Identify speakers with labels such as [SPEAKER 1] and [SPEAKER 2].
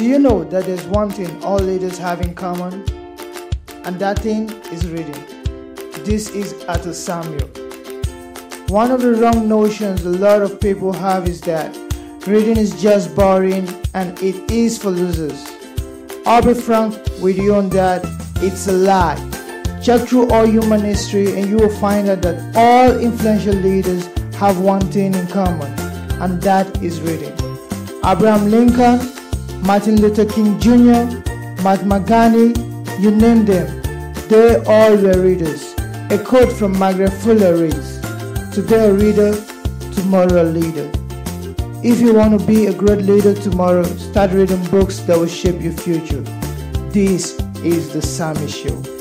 [SPEAKER 1] Do you know that there's one thing all leaders have in common? And that thing is reading. This is Arthur Samuel. One of the wrong notions a lot of people have is that reading is just boring and it is for losers. I'll be frank with you on that, it's a lie. Check through all human history and you will find out that all influential leaders have one thing in common, and that is reading. Abraham Lincoln, Martin Luther King Jr., Mahatma Gandhi, you name them, they all were readers. A quote from Margaret Fuller reads, Today a reader, tomorrow a leader. If you want to be a great leader tomorrow, start reading books that will shape your future. This is the Sammy Show.